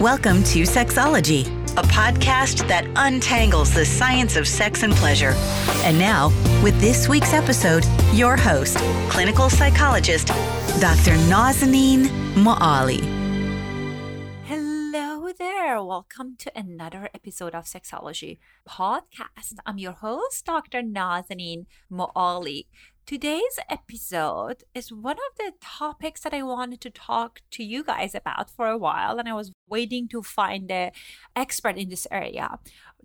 Welcome to Sexology, a podcast that untangles the science of sex and pleasure. And now, with this week's episode, your host, clinical psychologist, Dr. Nazanin Moali. Hello there. Welcome to another episode of Sexology podcast. I'm your host, Dr. Nazanin Moali. Today's episode is one of the topics that I wanted to talk to you guys about for a while, and I was waiting to find an expert in this area.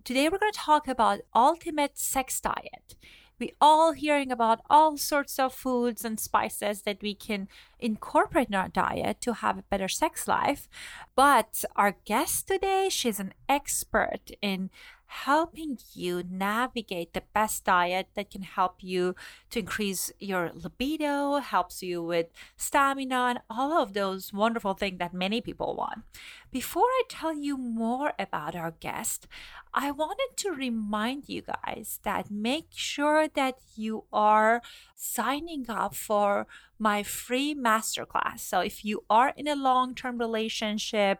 Today, we're going to talk about ultimate sex diet. We all hearing about all sorts of foods and spices that we can incorporate in our diet to have a better sex life. But our guest today, she's an expert in helping you navigate the best diet that can help you to increase your libido, helps you with stamina, and all of those wonderful things that many people want. Before I tell you more about our guest, I wanted to remind you guys that make sure that you are signing up for my free masterclass. So, if you are in a long term relationship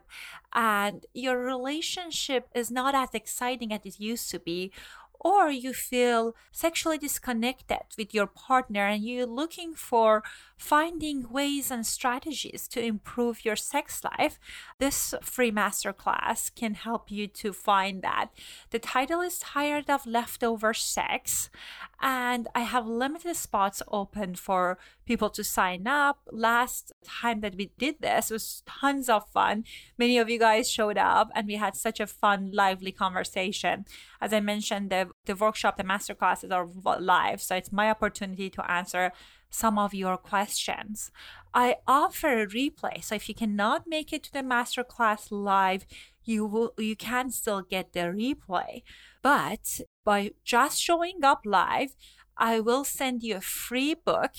and your relationship is not as exciting as it used to be, or you feel sexually disconnected with your partner and you're looking for finding ways and strategies to improve your sex life, this free masterclass can help you to find that. The title is Tired of Leftover Sex, and I have limited spots open for people to sign up. Last time that we did this was tons of fun. Many of you guys showed up, and we had such a fun, lively conversation. As I mentioned, the, the workshop, the masterclasses are live, so it's my opportunity to answer some of your questions. I offer a replay. So if you cannot make it to the masterclass live, you will you can still get the replay. But by just showing up live, I will send you a free book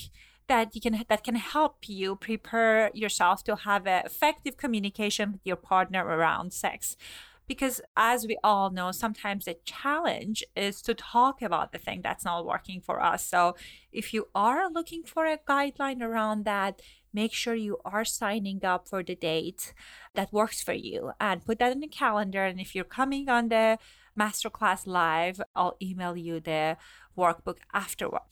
that you can that can help you prepare yourself to have effective communication with your partner around sex. Because as we all know sometimes the challenge is to talk about the thing that's not working for us. So if you are looking for a guideline around that make sure you are signing up for the date that works for you and put that in the calendar. And if you're coming on the masterclass live i'll email you the workbook afterward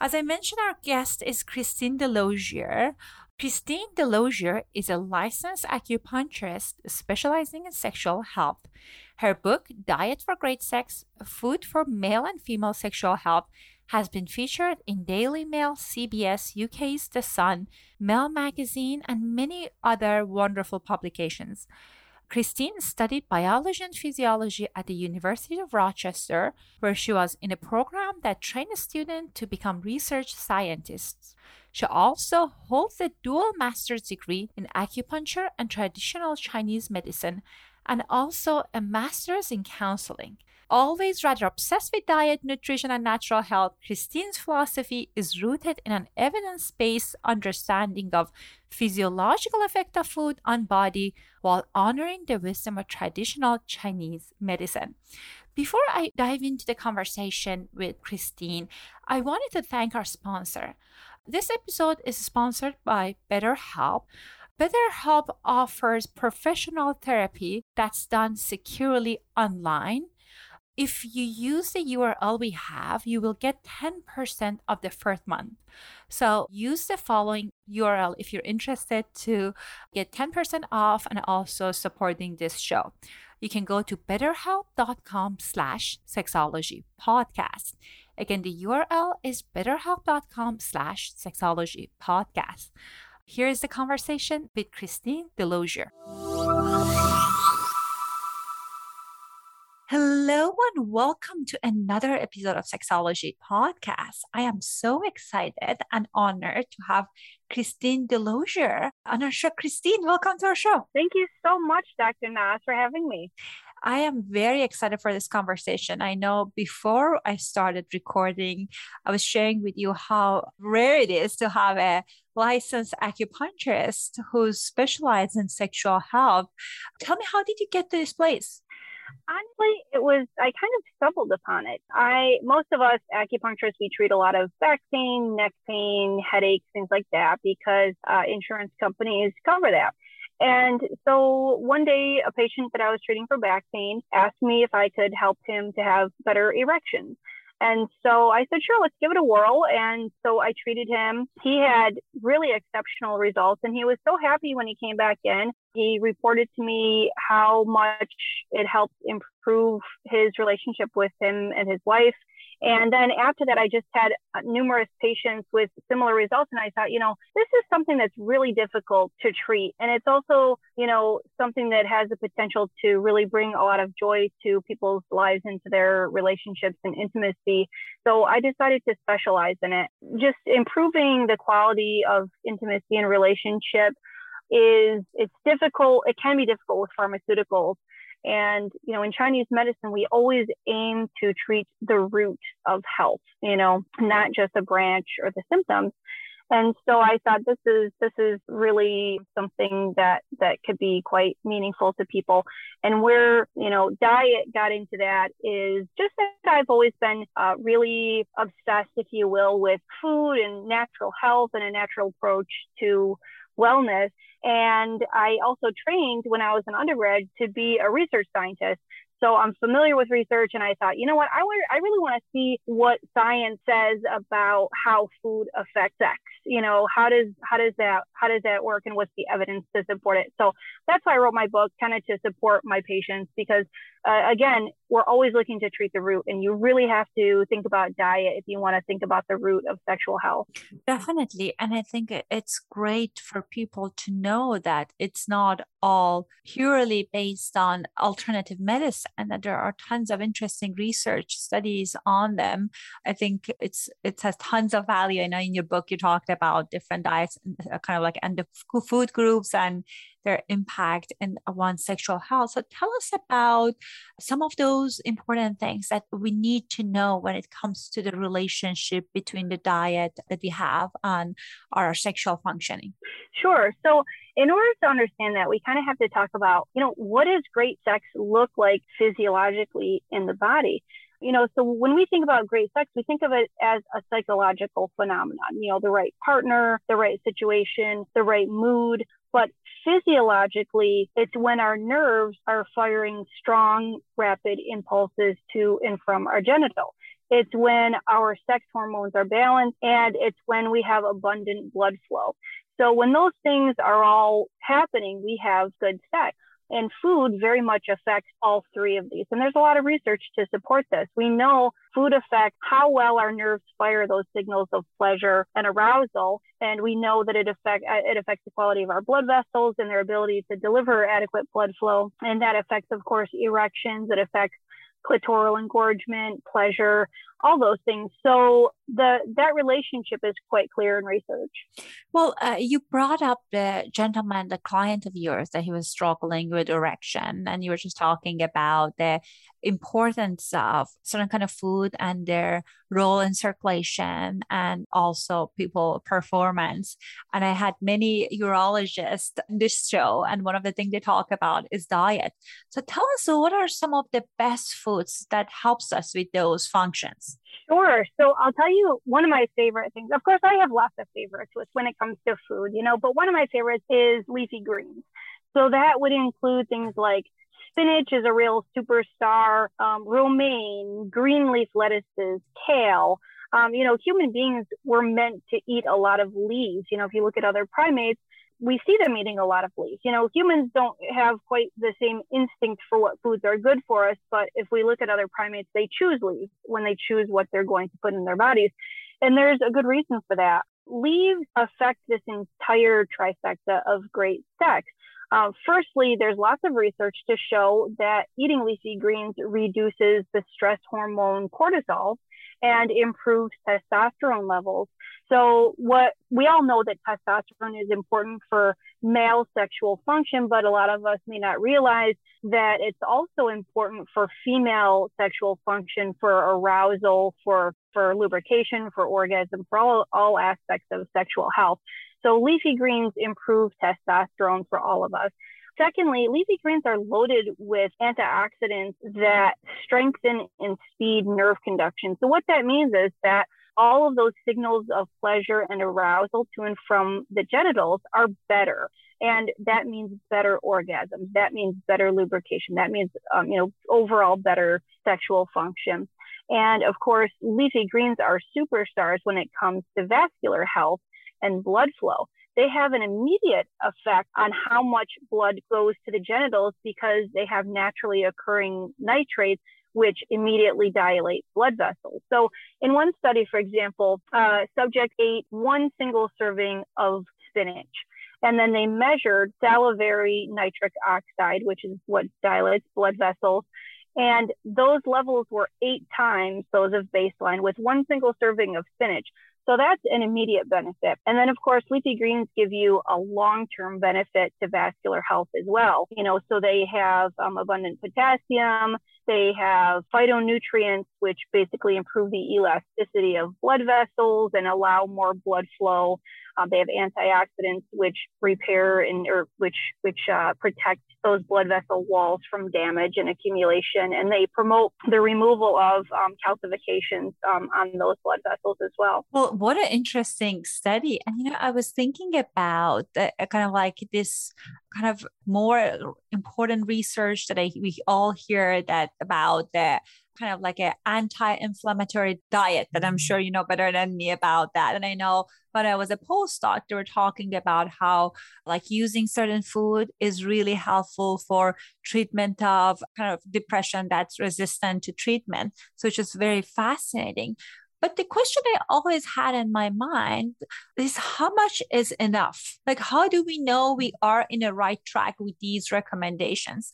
as i mentioned our guest is christine delozier Christine Delozier is a licensed acupuncturist specializing in sexual health. Her book, Diet for Great Sex Food for Male and Female Sexual Health, has been featured in Daily Mail, CBS, UK's The Sun, Male Magazine, and many other wonderful publications. Christine studied biology and physiology at the University of Rochester, where she was in a program that trained students to become research scientists. She also holds a dual master's degree in acupuncture and traditional Chinese medicine, and also a master's in counseling. Always rather obsessed with diet, nutrition, and natural health, Christine's philosophy is rooted in an evidence-based understanding of physiological effect of food on body while honoring the wisdom of traditional Chinese medicine. Before I dive into the conversation with Christine, I wanted to thank our sponsor. This episode is sponsored by BetterHelp. BetterHelp offers professional therapy that's done securely online. If you use the URL we have, you will get 10% of the first month. So use the following URL if you're interested to get 10% off and also supporting this show. You can go to betterhelp.com slash sexology podcast. Again, the URL is betterhelp.com slash sexology podcast. Here is the conversation with Christine Delozier. Hello and welcome to another episode of Sexology Podcast. I am so excited and honored to have Christine Delozier on our show. Christine, welcome to our show. Thank you so much, Dr. Nas, for having me. I am very excited for this conversation. I know before I started recording, I was sharing with you how rare it is to have a licensed acupuncturist who specializes in sexual health. Tell me, how did you get to this place? Honestly it was i kind of stumbled upon it i most of us acupuncturists we treat a lot of back pain neck pain headaches things like that because uh, insurance companies cover that And so one day, a patient that I was treating for back pain asked me if I could help him to have better erections. And so I said, sure, let's give it a whirl. And so I treated him. He had really exceptional results and he was so happy when he came back in. He reported to me how much it helped improve his relationship with him and his wife. And then after that, I just had uh, numerous patients with similar results. And I thought, you know, this is something that's really difficult to treat. And it's also, you know, something that has the potential to really bring a lot of joy to people's lives into their relationships and intimacy. So I decided to specialize in it. Just improving the quality of intimacy and relationship is it's difficult. It can be difficult with pharmaceuticals and, you know, in Chinese medicine, we always aim to treat the root of health, you know, not just the branch or the symptoms. And so I thought this is this is really something that that could be quite meaningful to people. And where you know diet got into that is just that I've always been uh, really obsessed, if you will, with food and natural health and a natural approach to wellness. And I also trained when I was an undergrad to be a research scientist. So I'm familiar with research and I thought, you know what, I, I really want to see what science says about how food affects sex. You know, how does how does that how does that work and what's the evidence to support it? So that's why I wrote my book, kind of to support my patients because uh, again, we're always looking to treat the root and you really have to think about diet if you want to think about the root of sexual health. Definitely. And I think it's great for people to know that it's not all purely based on alternative medicine and that there are tons of interesting research studies on them. I think it's it has tons of value. I know in your book you talked about different diets, uh, kind of like and the food groups and their impact in one's sexual health. So tell us about some of those important things that we need to know when it comes to the relationship between the diet that we have and our sexual functioning. Sure. So in order to understand that, we kind of have to talk about, you know, what does great sex look like physiologically in the body? You know, so when we think about great sex, we think of it as a psychological phenomenon, you know, the right partner, the right situation, the right mood. But physiologically, it's when our nerves are firing strong, rapid impulses to and from our genital. It's when our sex hormones are balanced and it's when we have abundant blood flow. So when those things are all happening, we have good sex. And food very much affects all three of these. And there's a lot of research to support this. We know food affects how well our nerves fire those signals of pleasure and arousal. And we know that it, affect, uh, it affects the quality of our blood vessels and their ability to deliver adequate blood flow. And that affects, of course, erections. It affects clitoral engorgement, pleasure, all those things. So the that relationship is quite clear in research. Well, uh, you brought up the gentleman, the client of yours, that he was struggling with erection, and you were just talking about the importance of certain kind of food and their role in circulation and also people performance. And I had many urologists in this show, and one of the things they talk about is diet. So tell us, what are some of the best foods that helps us with those functions? Sure. So I'll tell you one of my favorite things. Of course, I have lots of favorites when it comes to food, you know, but one of my favorites is leafy greens. So that would include things like spinach is a real superstar, um, romaine, green leaf lettuces, kale. Um, you know, human beings were meant to eat a lot of leaves. You know, if you look at other primates, we see them eating a lot of leaves. You know, humans don't have quite the same instinct for what foods are good for us, but if we look at other primates, they choose leaves when they choose what they're going to put in their bodies. And there's a good reason for that. Leaves affect this entire trifecta of great sex. Uh, firstly, there's lots of research to show that eating leafy greens reduces the stress hormone cortisol and improves testosterone levels. So what we all know that testosterone is important for male sexual function, but a lot of us may not realize that it's also important for female sexual function, for arousal, for for lubrication, for orgasm, for all, all aspects of sexual health. So leafy greens improve testosterone for all of us. Secondly, leafy greens are loaded with antioxidants that strengthen and speed nerve conduction. So what that means is that all of those signals of pleasure and arousal to and from the genitals are better. and that means better orgasms. That means better lubrication. That means, um, you know, overall better sexual function. And of course, leafy greens are superstars when it comes to vascular health and blood flow. They have an immediate effect on how much blood goes to the genitals because they have naturally occurring nitrates which immediately dilate blood vessels. So, in one study, for example, uh, subject ate one single serving of spinach. And then they measured salivary nitric oxide, which is what dilates blood vessels. And those levels were eight times those of baseline with one single serving of spinach. So that's an immediate benefit. And then, of course, leafy greens give you a long term benefit to vascular health as well. You know, so they have um, abundant potassium, they have phytonutrients, which basically improve the elasticity of blood vessels and allow more blood flow. Um, they have antioxidants, which repair and or which which uh, protect those blood vessel walls from damage and accumulation, and they promote the removal of um, calcifications um, on those blood vessels as well. Well, what an interesting study! And you know, I was thinking about the, kind of like this kind of more important research that I, we all hear that about the kind of like an anti-inflammatory diet that I'm sure you know better than me about that. And I know when I was a postdoc, they were talking about how like using certain food is really helpful for treatment of kind of depression that's resistant to treatment. So it's just very fascinating. But the question I always had in my mind is how much is enough? Like, how do we know we are in the right track with these recommendations?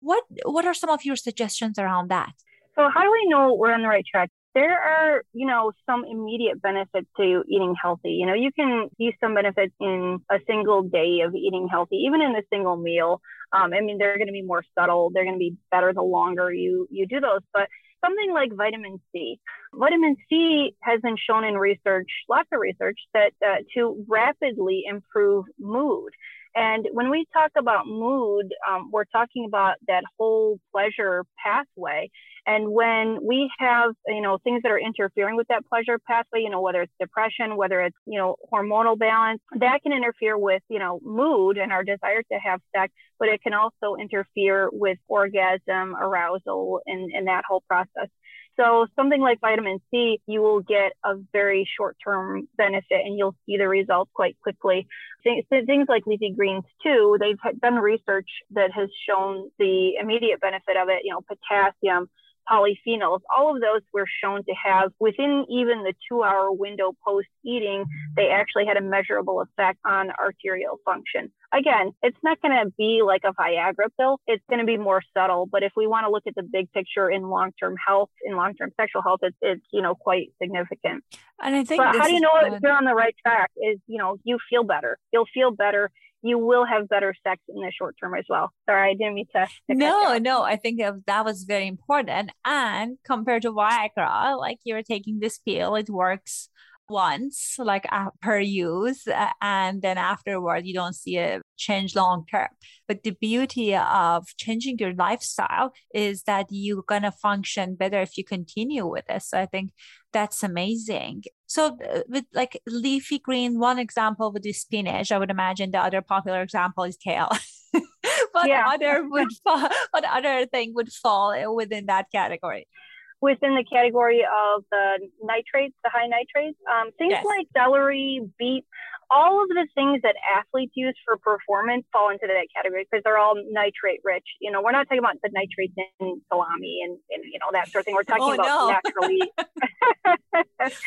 What What are some of your suggestions around that? So, how do we know we're on the right track? There are, you know, some immediate benefits to eating healthy. You know, you can see some benefits in a single day of eating healthy, even in a single meal. Um, I mean, they're going to be more subtle. They're going to be better the longer you you do those. But something like vitamin C. Vitamin C has been shown in research, lots of research, that uh, to rapidly improve mood. And when we talk about mood, um, we're talking about that whole pleasure pathway. And when we have, you know, things that are interfering with that pleasure pathway, you know, whether it's depression, whether it's, you know, hormonal balance, that can interfere with, you know, mood and our desire to have sex, but it can also interfere with orgasm, arousal, and, and that whole process. So something like vitamin C, you will get a very short-term benefit and you'll see the results quite quickly. Things like leafy greens too, they've done research that has shown the immediate benefit of it, you know, potassium, polyphenols, all of those were shown to have within even the two hour window post eating, they actually had a measurable effect on arterial function. Again, it's not going to be like a Viagra pill. It's going to be more subtle. But if we want to look at the big picture in long term health, in long term sexual health, it's, it's, you know, quite significant. And I think, but how do you know if you're on the right track? Is, you know, you feel better. You'll feel better you will have better sex in the short term as well. Sorry, I didn't mean to. to no, no, I think that was very important. And compared to Viagra, like you're taking this pill, it works once, like uh, per use, uh, and then afterward, you don't see a change long term. But the beauty of changing your lifestyle is that you're gonna function better if you continue with this. So I think that's amazing. So uh, with like leafy green, one example would be spinach. I would imagine the other popular example is kale. what yeah. other would fall, what other thing would fall within that category? Within the category of the nitrates, the high nitrates, um, things yes. like celery, beet, all of the things that athletes use for performance fall into that category because they're all nitrate rich. You know, we're not talking about the nitrates in salami and, and you know that sort of thing. We're talking oh, about no. naturally.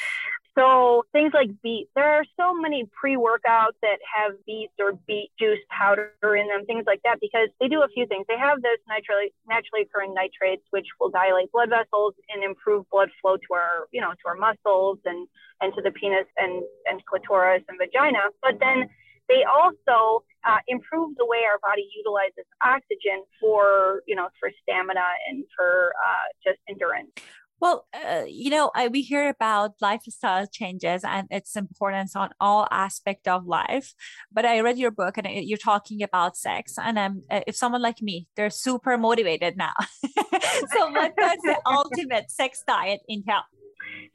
So things like beets, there are so many pre-workouts that have beets or beet juice powder in them, things like that, because they do a few things. They have those naturally naturally occurring nitrates, which will dilate blood vessels and improve blood flow to our, you know, to our muscles and and to the penis and and clitoris and vagina. But then they also uh, improve the way our body utilizes oxygen for, you know, for stamina and for uh, just endurance. Well, uh, you know, I, we hear about lifestyle changes and its importance on all aspect of life. But I read your book and you're talking about sex, and um, if someone like me, they're super motivated now. so, what does the ultimate sex diet entail?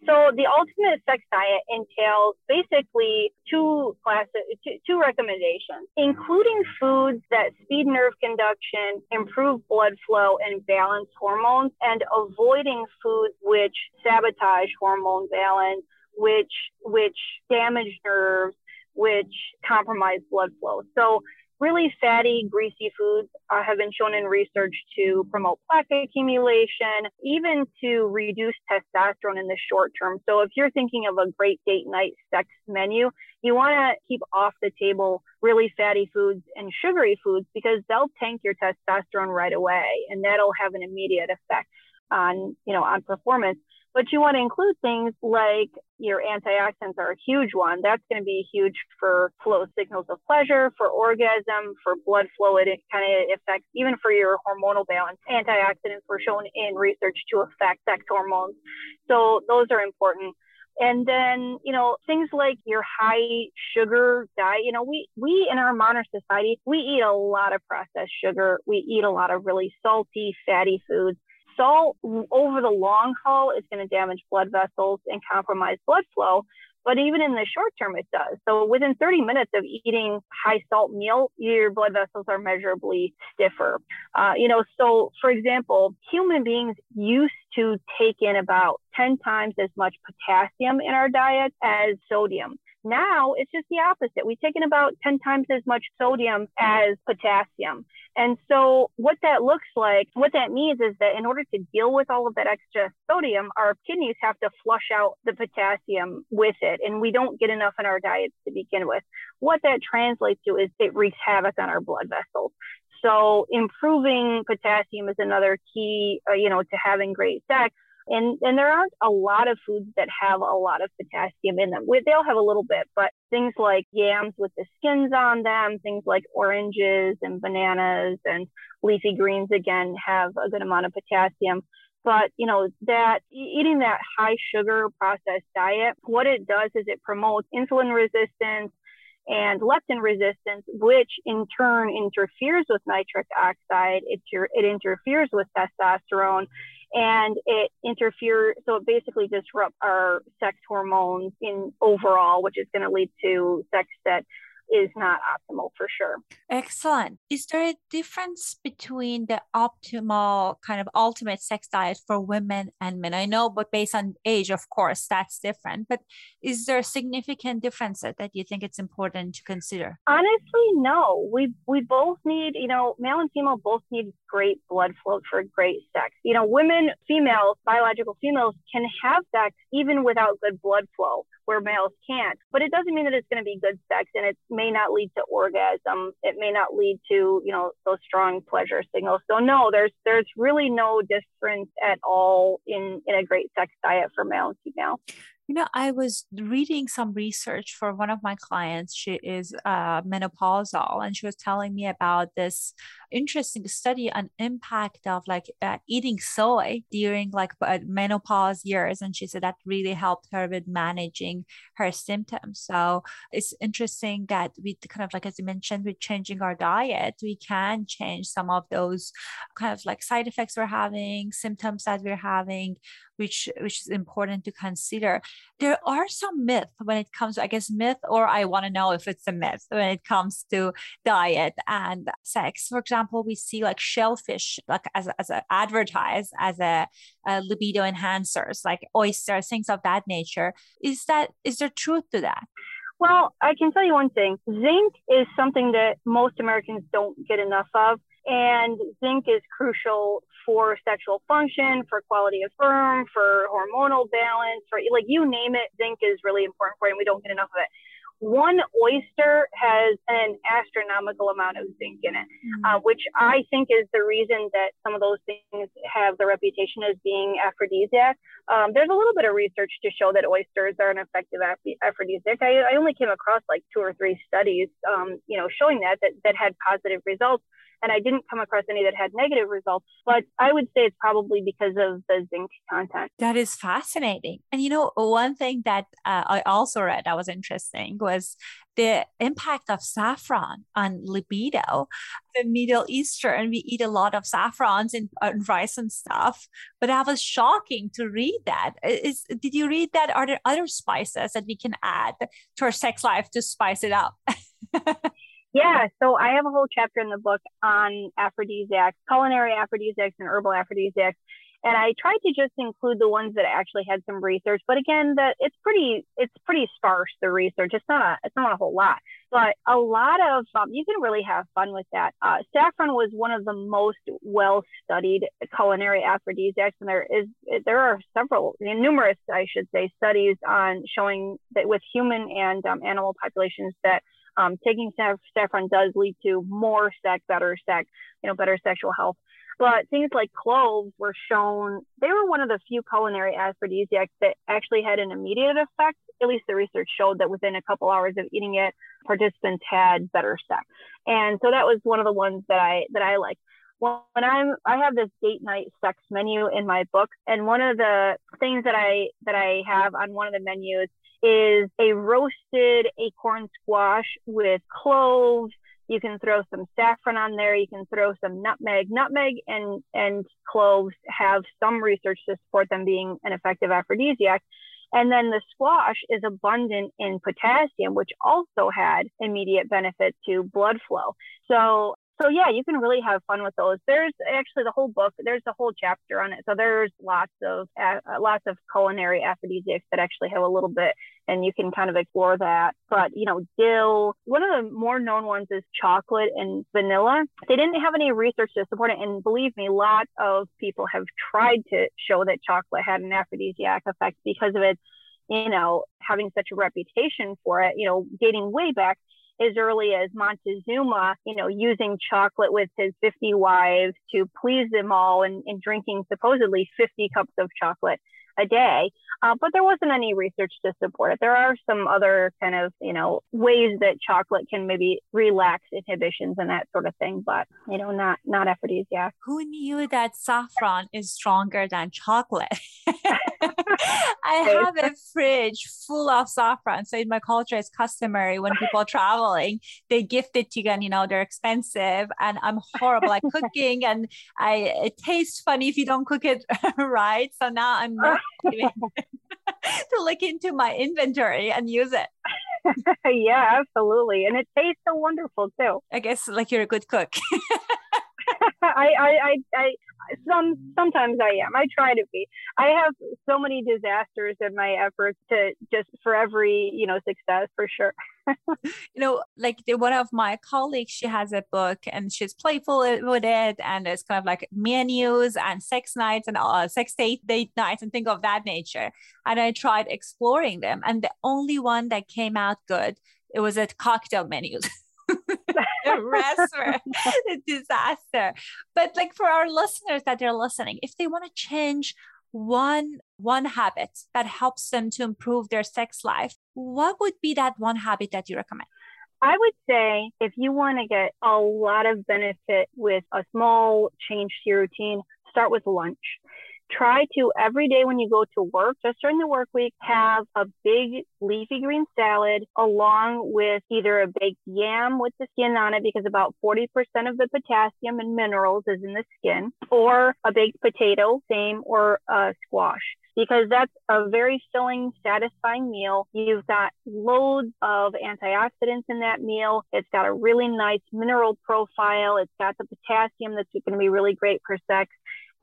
So the ultimate sex diet entails basically two classes, two, two recommendations, including foods that speed nerve conduction, improve blood flow, and balance hormones, and avoiding foods which sabotage hormone balance, which which damage nerves, which compromise blood flow. So really fatty, greasy foods uh, have been shown in research to promote plaque accumulation, even to reduce testosterone in the short term. So if you're thinking of a great date night sex menu, you want to keep off the table really fatty foods and sugary foods because they'll tank your testosterone right away and that'll have an immediate effect on, you know, on performance. But you want to include things like your antioxidants are a huge one. That's going to be huge for flow signals of pleasure, for orgasm, for blood flow. It kind of affects even for your hormonal balance. Antioxidants were shown in research to affect sex hormones. So those are important. And then, you know, things like your high sugar diet, you know, we, we in our modern society, we eat a lot of processed sugar. We eat a lot of really salty, fatty foods salt over the long haul is going to damage blood vessels and compromise blood flow. But even in the short term, it does. So within 30 minutes of eating high salt meal, your blood vessels are measurably stiffer. Uh, you know, so for example, human beings used to take in about 10 times as much potassium in our diet as sodium. Now it's just the opposite. We've taken about 10 times as much sodium as potassium. And so what that looks like, what that means is that in order to deal with all of that extra sodium, our kidneys have to flush out the potassium with it. And we don't get enough in our diets to begin with. What that translates to is it wreaks havoc on our blood vessels. So improving potassium is another key, uh, you know, to having great sex. And, and there aren't a lot of foods that have a lot of potassium in them. They'll have a little bit, but things like yams with the skins on them, things like oranges and bananas and leafy greens, again, have a good amount of potassium. But, you know, that eating that high sugar processed diet, what it does is it promotes insulin resistance, and leptin resistance, which in turn interferes with nitric oxide. It, it interferes with testosterone and it interferes. So it basically disrupts our sex hormones in overall, which is going to lead to sex that is not optimal for sure. Excellent. Is there a difference between the optimal kind of ultimate sex diet for women and men? I know, but based on age, of course, that's different. But is there a significant difference that you think it's important to consider? Honestly, no. We we both need, you know, male and female both need great blood flow for great sex. You know, women, females, biological females can have sex even without good blood flow where males can't. But it doesn't mean that it's going to be good sex and it may not lead to orgasm. It may not lead to, you know, those strong pleasure signals. So no, there's there's really no difference at all in in a great sex diet for male and female. You know, I was reading some research for one of my clients. She is uh, menopausal, and she was telling me about this interesting study on impact of like uh, eating soy during like uh, menopause years, and she said that really helped her with managing her symptoms. So it's interesting that we kind of like as you mentioned, with changing our diet, we can change some of those kind of like side effects we're having, symptoms that we're having which which is important to consider. There are some myths when it comes, to, I guess, myth, or I want to know if it's a myth when it comes to diet and sex. For example, we see like shellfish, like as as a, advertised as a, a libido enhancers, like oysters, things of that nature. Is that is there truth to that? Well, I can tell you one thing. Zinc is something that most Americans don't get enough of. And zinc is crucial for sexual function, for quality of sperm, for hormonal balance, for like you name it, zinc is really important for you, and we don't get enough of it. One oyster has an astronomical amount of zinc in it, mm-hmm. uh, which I think is the reason that some of those things have the reputation as being aphrodisiac. Um, there's a little bit of research to show that oysters are an effective aphrodisiac. I, I only came across like two or three studies, um, you know, showing that, that that had positive results. And I didn't come across any that had negative results. But I would say it's probably because of the zinc content. That is fascinating. And you know, one thing that uh, I also read that was interesting was the impact of saffron on libido. The Middle Eastern, we eat a lot of saffrons in rice and stuff, but that was shocking to read that. Is, did you read that? Are there other spices that we can add to our sex life to spice it up? Yeah, so I have a whole chapter in the book on aphrodisiacs, culinary aphrodisiacs, and herbal aphrodisiacs and I tried to just include the ones that actually had some research. But again, that it's pretty it's pretty sparse the research. It's not a it's not a whole lot, but a lot of um, you can really have fun with that. Uh, saffron was one of the most well studied culinary aphrodisiacs, and there is there are several numerous I should say studies on showing that with human and um, animal populations that um, taking saffron does lead to more sex, better sex, you know, better sexual health. But things like cloves were shown, they were one of the few culinary aphrodisiacs that actually had an immediate effect. At least the research showed that within a couple hours of eating it, participants had better sex. And so that was one of the ones that I that I like. When I'm I have this date night sex menu in my book, and one of the things that I that I have on one of the menus is a roasted acorn squash with cloves you can throw some saffron on there. You can throw some nutmeg. Nutmeg and, and cloves have some research to support them being an effective aphrodisiac. And then the squash is abundant in potassium, which also had immediate benefit to blood flow. So so yeah, you can really have fun with those. There's actually the whole book. There's a whole chapter on it. So there's lots of uh, lots of culinary aphrodisiacs that actually have a little bit, and you can kind of explore that. But you know, dill. One of the more known ones is chocolate and vanilla. They didn't have any research to support it, and believe me, lots of people have tried to show that chocolate had an aphrodisiac effect because of its, you know, having such a reputation for it. You know, dating way back as early as Montezuma, you know, using chocolate with his 50 wives to please them all and, and drinking supposedly 50 cups of chocolate a day. Uh, but there wasn't any research to support it. There are some other kind of, you know, ways that chocolate can maybe relax inhibitions and that sort of thing, but you know, not not aphrodisiac. Who knew that saffron is stronger than chocolate? I have a fridge full of saffron. So in my culture, it's customary when people are traveling, they gift it to you and you know they're expensive. And I'm horrible at cooking and I it tastes funny if you don't cook it right. So now I'm to look into my inventory and use it. yeah, absolutely. And it tastes so wonderful too. I guess like you're a good cook. I, I, I, I, some sometimes I am. I try to be. I have so many disasters in my efforts to just for every you know success for sure. you know, like the, one of my colleagues, she has a book and she's playful with it, and it's kind of like menus and sex nights and uh, sex date date nights and things of that nature. And I tried exploring them, and the only one that came out good it was a cocktail menus. the rest were a disaster. But like for our listeners that they're listening, if they want to change one one habit that helps them to improve their sex life, what would be that one habit that you recommend? I would say if you want to get a lot of benefit with a small change to your routine, start with lunch try to every day when you go to work, just during the work week, have a big leafy green salad along with either a baked yam with the skin on it, because about 40% of the potassium and minerals is in the skin, or a baked potato, same, or a squash because that's a very filling, satisfying meal. You've got loads of antioxidants in that meal. It's got a really nice mineral profile. It's got the potassium that's going to be really great for sex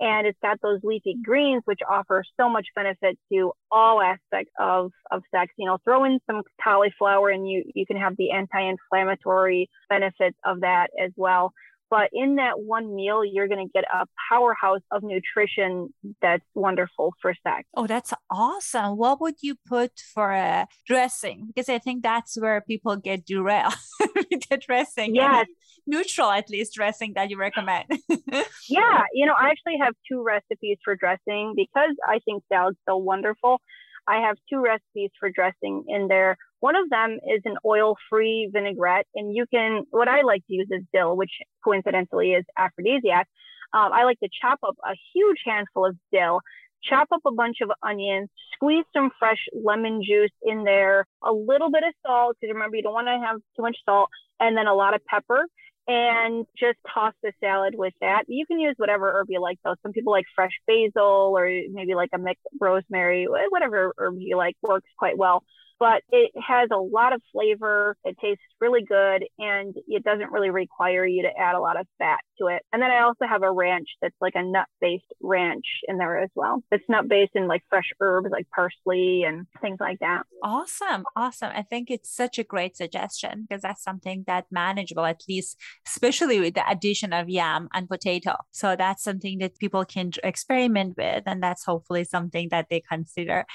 and it's got those leafy greens which offer so much benefit to all aspects of, of sex. You know throw in some cauliflower and you you can have the anti-inflammatory benefits of that as well. But in that one meal you're going to get a powerhouse of nutrition that's wonderful for sex. Oh that's awesome. What would you put for a dressing? Because i think that's where people get derailed the dressing. Yes neutral at least dressing that you recommend yeah you know i actually have two recipes for dressing because i think salad's so wonderful I have two recipes for dressing in there. One of them is an oil free vinaigrette. And you can, what I like to use is dill, which coincidentally is aphrodisiac. Um, I like to chop up a huge handful of dill, chop up a bunch of onions, squeeze some fresh lemon juice in there, a little bit of salt, because remember, you don't want to have too much salt, and then a lot of pepper and just toss the salad with that. You can use whatever herb you like though. Some people like fresh basil or maybe like a mixed rosemary, whatever herb you like works quite well but it has a lot of flavor. It tastes really good and it doesn't really require you to add a lot of fat to it. And then I also have a ranch that's like a nut based ranch in there as well. It's nut based in like fresh herbs like parsley and things like that. Awesome. Awesome. I think it's such a great suggestion because that's something that manageable, at least, especially with the addition of yam and potato. So that's something that people can experiment with. And that's hopefully something that they consider.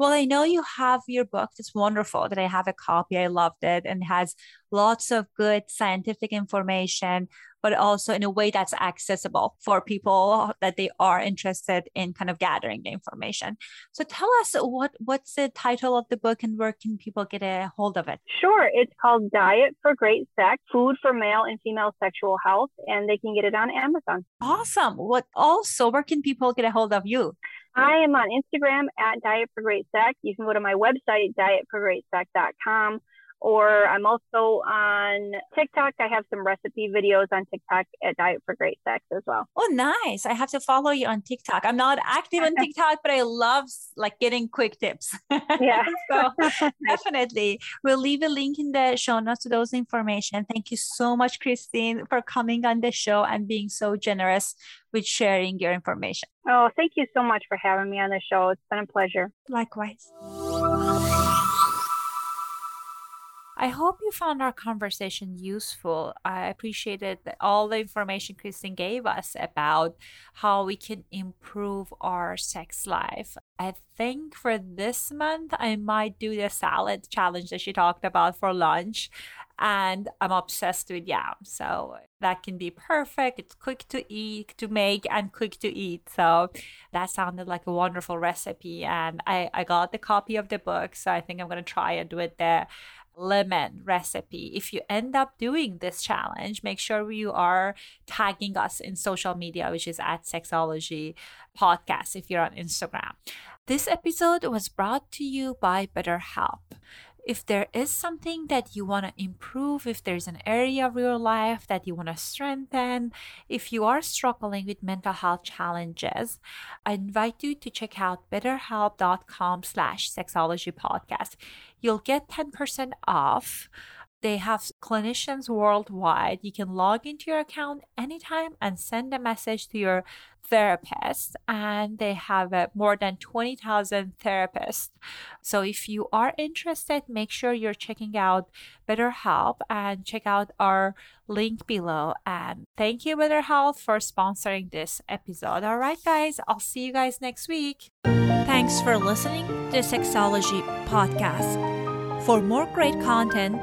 Well, I know you have your book that's wonderful that I have a copy. I loved it and has lots of good scientific information, but also in a way that's accessible for people that they are interested in kind of gathering the information. So tell us what what's the title of the book and where can people get a hold of it? Sure. It's called Diet for Great Sex, Food for Male and Female Sexual Health, and they can get it on Amazon. Awesome. What also where can people get a hold of you? I am on Instagram at Diet for Great Sex. You can go to my website, dietforgreatsex.com or I'm also on TikTok. I have some recipe videos on TikTok at Diet for Great Sex as well. Oh, nice. I have to follow you on TikTok. I'm not active on TikTok, but I love like getting quick tips. Yeah. so definitely. We'll leave a link in the show notes to those information. Thank you so much, Christine, for coming on the show and being so generous with sharing your information. Oh, thank you so much for having me on the show. It's been a pleasure. Likewise. I hope you found our conversation useful. I appreciated all the information Kristen gave us about how we can improve our sex life. I think for this month, I might do the salad challenge that she talked about for lunch. And I'm obsessed with yam. So that can be perfect. It's quick to eat, to make, and quick to eat. So that sounded like a wonderful recipe. And I, I got the copy of the book. So I think I'm going to try and do it with the lemon recipe. If you end up doing this challenge, make sure you are tagging us in social media, which is at Sexology Podcast if you're on Instagram. This episode was brought to you by BetterHelp if there is something that you want to improve, if there's an area of your life that you want to strengthen, if you are struggling with mental health challenges, I invite you to check out betterhelp.com slash sexology podcast. You'll get 10% off they have clinicians worldwide. You can log into your account anytime and send a message to your therapist, and they have uh, more than 20,000 therapists. So, if you are interested, make sure you're checking out BetterHelp and check out our link below. And thank you, BetterHelp, for sponsoring this episode. All right, guys, I'll see you guys next week. Thanks for listening to Sexology Podcast. For more great content,